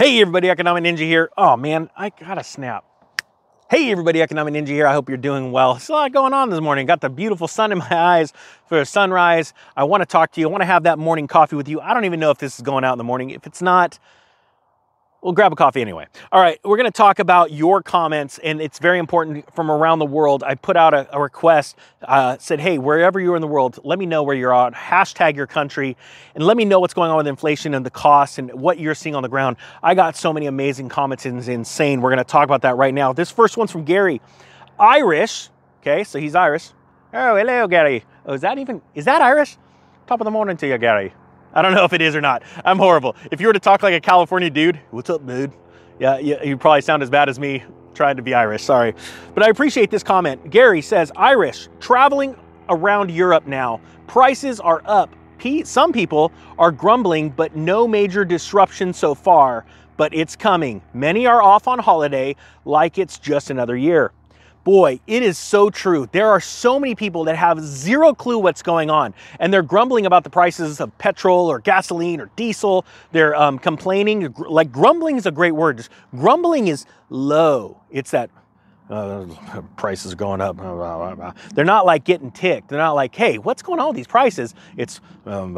Hey everybody, Economic Ninja here. Oh man, I got a snap. Hey everybody, Economic Ninja here. I hope you're doing well. There's a lot going on this morning. Got the beautiful sun in my eyes for a sunrise. I want to talk to you. I want to have that morning coffee with you. I don't even know if this is going out in the morning. If it's not, we'll grab a coffee anyway. All right, we're going to talk about your comments, and it's very important from around the world. I put out a, a request, uh, said, hey, wherever you're in the world, let me know where you're at. Hashtag your country, and let me know what's going on with inflation and the costs and what you're seeing on the ground. I got so many amazing comments, it's insane. We're going to talk about that right now. This first one's from Gary, Irish. Okay, so he's Irish. Oh, hello, Gary. Oh, is that even, is that Irish? Top of the morning to you, Gary. I don't know if it is or not. I'm horrible. If you were to talk like a California dude, what's up, dude? Yeah, you probably sound as bad as me trying to be Irish. Sorry. But I appreciate this comment. Gary says Irish, traveling around Europe now. Prices are up. Some people are grumbling, but no major disruption so far. But it's coming. Many are off on holiday like it's just another year. Boy, it is so true. There are so many people that have zero clue what's going on, and they're grumbling about the prices of petrol or gasoline or diesel. They're um, complaining. Like grumbling is a great word. Grumbling is low. It's that uh, prices going up. They're not like getting ticked. They're not like, hey, what's going on with these prices? It's, um,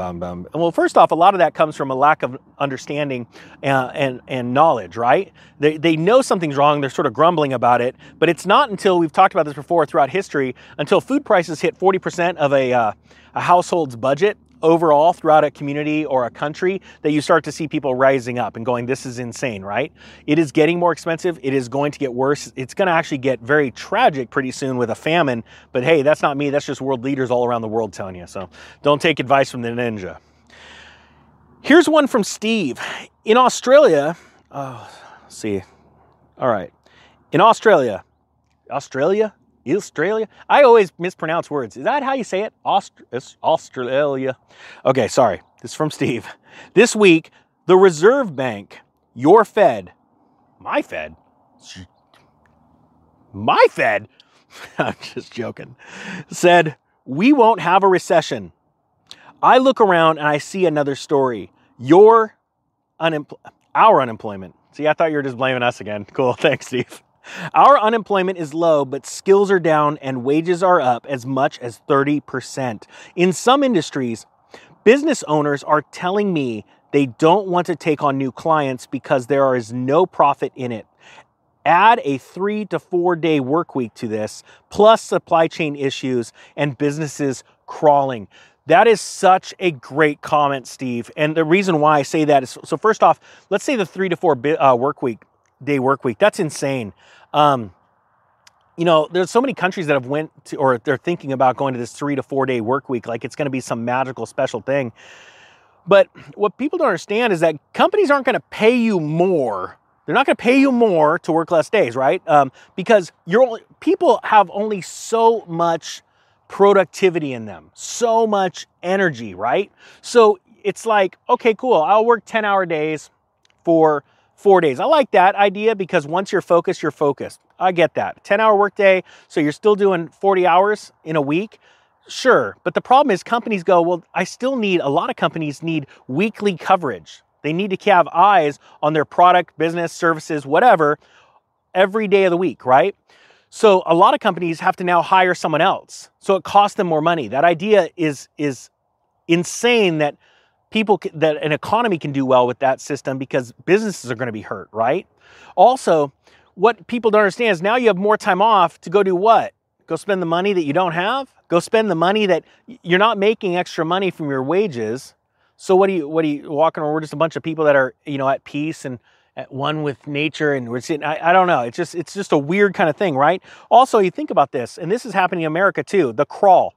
well, first off, a lot of that comes from a lack of understanding and, uh, and, and knowledge, right? They, they know something's wrong. They're sort of grumbling about it. But it's not until we've talked about this before throughout history, until food prices hit 40% of a, uh, a household's budget overall throughout a community or a country that you start to see people rising up and going, this is insane, right? It is getting more expensive. It is going to get worse. It's going to actually get very tragic pretty soon with a famine. But hey, that's not me. That's just world leaders all around the world telling you. So don't take advice from the ninja. Here's one from Steve. In Australia, oh, see. All right. In Australia, Australia, Australia? I always mispronounce words. Is that how you say it? Aust- Australia. Okay, sorry. This is from Steve. This week, the Reserve Bank, your Fed, my Fed, my Fed, I'm just joking, said, we won't have a recession. I look around and I see another story. Your unemployment, our unemployment. See, I thought you were just blaming us again. Cool. Thanks, Steve. Our unemployment is low, but skills are down and wages are up as much as 30%. In some industries, business owners are telling me they don't want to take on new clients because there is no profit in it. Add a three to four day work week to this, plus supply chain issues and businesses crawling. That is such a great comment, Steve. And the reason why I say that is so, first off, let's say the three to four uh, work week day work week. That's insane. Um, you know, there's so many countries that have went to, or they're thinking about going to this three to four day work week, like it's going to be some magical special thing. But what people don't understand is that companies aren't going to pay you more. They're not going to pay you more to work less days, right? Um, because you're only, people have only so much productivity in them, so much energy, right? So it's like, okay, cool. I'll work 10 hour days for four days. I like that idea because once you're focused, you're focused. I get that. 10 hour workday, so you're still doing 40 hours in a week. Sure. But the problem is companies go, well, I still need, a lot of companies need weekly coverage. They need to have eyes on their product, business, services, whatever, every day of the week, right? So a lot of companies have to now hire someone else. So it costs them more money. That idea is, is insane that people that an economy can do well with that system because businesses are going to be hurt, right? Also, what people don't understand is now you have more time off to go do what? Go spend the money that you don't have? Go spend the money that you're not making extra money from your wages. So what do you what are you walking around? We're just a bunch of people that are, you know, at peace and at one with nature and we're sitting I, I don't know. It's just it's just a weird kind of thing, right? Also, you think about this, and this is happening in America too, the crawl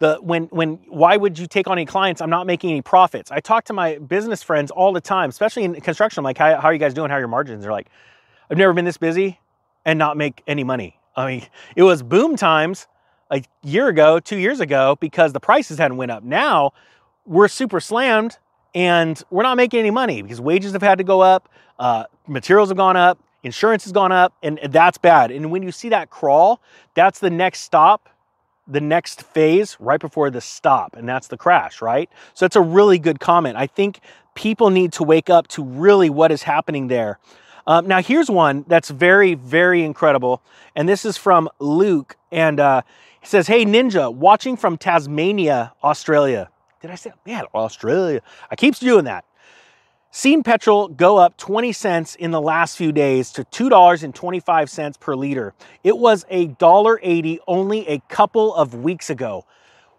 the when when why would you take on any clients? I'm not making any profits. I talk to my business friends all the time especially in construction. I'm like how, how are you guys doing? How are your margins? They're like i've never been this busy and not make any money. I mean it was boom times a year ago two years ago because the prices hadn't went up. Now we're super slammed and we're not making any money because wages have had to go up uh, materials have gone up insurance has gone up and that's bad. And when you see that crawl that's the next stop the next phase right before the stop, and that's the crash, right? So it's a really good comment. I think people need to wake up to really what is happening there. Um, now, here's one that's very, very incredible, and this is from Luke, and uh, he says, "Hey Ninja, watching from Tasmania, Australia. Did I say man Australia? I keeps doing that. Seen petrol go up 20 cents in the last few days to $2.25 per liter. It was a $1.80 only a couple of weeks ago.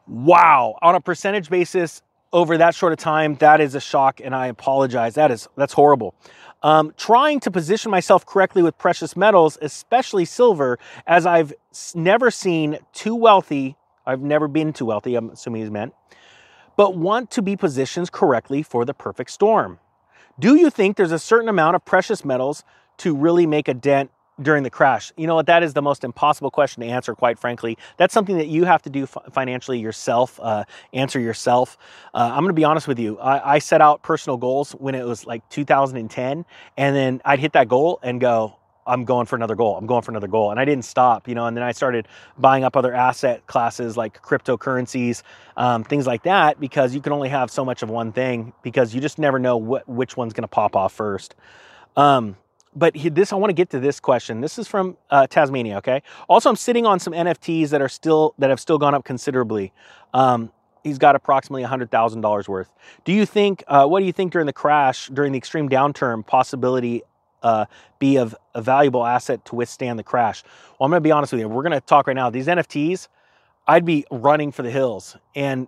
Wow. On a percentage basis over that short of time, that is a shock and I apologize. That is that's horrible. Um, trying to position myself correctly with precious metals, especially silver, as I've never seen too wealthy. I've never been too wealthy, I'm assuming he's meant, but want to be positioned correctly for the perfect storm. Do you think there's a certain amount of precious metals to really make a dent during the crash? You know what? That is the most impossible question to answer, quite frankly. That's something that you have to do financially yourself, uh, answer yourself. Uh, I'm going to be honest with you. I, I set out personal goals when it was like 2010, and then I'd hit that goal and go, I'm going for another goal. I'm going for another goal. And I didn't stop, you know, and then I started buying up other asset classes like cryptocurrencies, um, things like that, because you can only have so much of one thing because you just never know what, which one's going to pop off first. Um, but this, I want to get to this question. This is from uh, Tasmania. Okay. Also, I'm sitting on some NFTs that are still, that have still gone up considerably. Um, he's got approximately $100,000 worth. Do you think, uh, what do you think during the crash, during the extreme downturn, possibility uh, be of a valuable asset to withstand the crash? Well, I'm going to be honest with you. We're going to talk right now. These NFTs, I'd be running for the hills. And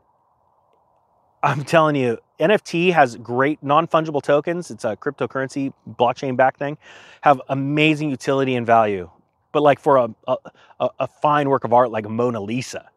I'm telling you, NFT has great non fungible tokens. It's a cryptocurrency, blockchain backed thing, have amazing utility and value. But like for a, a, a fine work of art like Mona Lisa,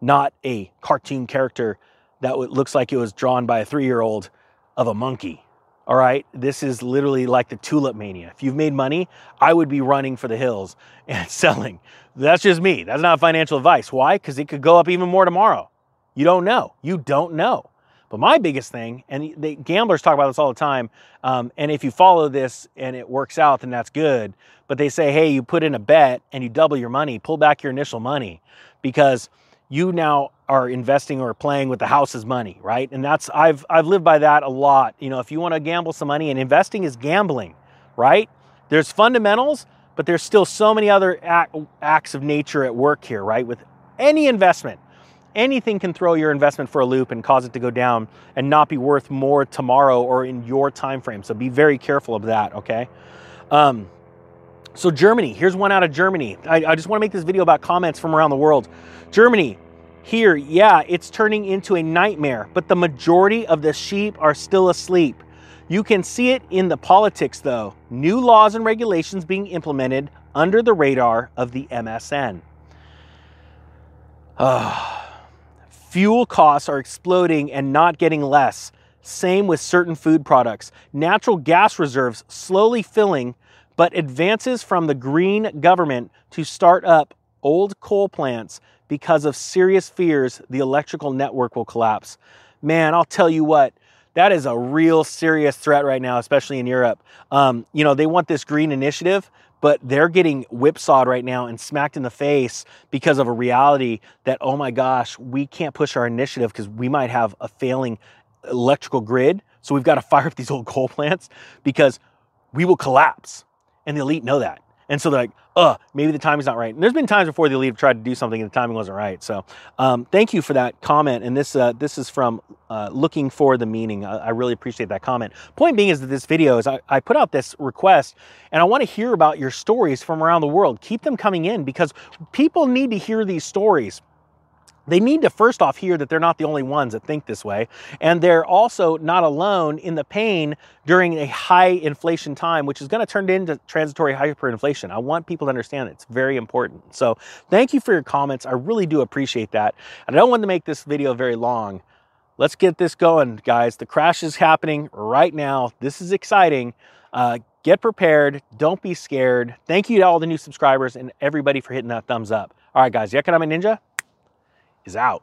not a cartoon character that looks like it was drawn by a three year old of a monkey. All right. This is literally like the tulip mania. If you've made money, I would be running for the hills and selling. That's just me. That's not financial advice. Why? Because it could go up even more tomorrow. You don't know. You don't know. But my biggest thing, and the gamblers talk about this all the time, um, and if you follow this and it works out, then that's good. But they say, hey, you put in a bet and you double your money, pull back your initial money because you now are investing or playing with the house's money, right? And that's I've I've lived by that a lot. You know, if you want to gamble some money and investing is gambling, right? There's fundamentals, but there's still so many other acts of nature at work here, right? With any investment, anything can throw your investment for a loop and cause it to go down and not be worth more tomorrow or in your time frame. So be very careful of that, okay? Um, so Germany, here's one out of Germany. I, I just want to make this video about comments from around the world. Germany, here, yeah, it's turning into a nightmare, but the majority of the sheep are still asleep. You can see it in the politics though. New laws and regulations being implemented under the radar of the MSN. Uh, fuel costs are exploding and not getting less. Same with certain food products. Natural gas reserves slowly filling but advances from the green government to start up old coal plants because of serious fears the electrical network will collapse. Man, I'll tell you what, that is a real serious threat right now, especially in Europe. Um, you know, they want this green initiative, but they're getting whipsawed right now and smacked in the face because of a reality that, oh my gosh, we can't push our initiative because we might have a failing electrical grid. So we've got to fire up these old coal plants because we will collapse and the elite know that. And so they're like, uh, maybe the timing's not right. And there's been times before the elite tried to do something and the timing wasn't right. So um, thank you for that comment. And this uh, this is from uh, looking for the meaning. I, I, really appreciate that comment. Point being is that this video is I, I put out this request and I want to hear about your stories from around the world. Keep them coming in because people need to hear these stories they need to first off hear that they're not the only ones that think this way. And they're also not alone in the pain during a high inflation time, which is going to turn into transitory hyperinflation. I want people to understand it's very important. So thank you for your comments. I really do appreciate that. And I don't want to make this video very long. Let's get this going, guys. The crash is happening right now. This is exciting. Uh, get prepared. Don't be scared. Thank you to all the new subscribers and everybody for hitting that thumbs up. All right, guys, the Economic Ninja is out.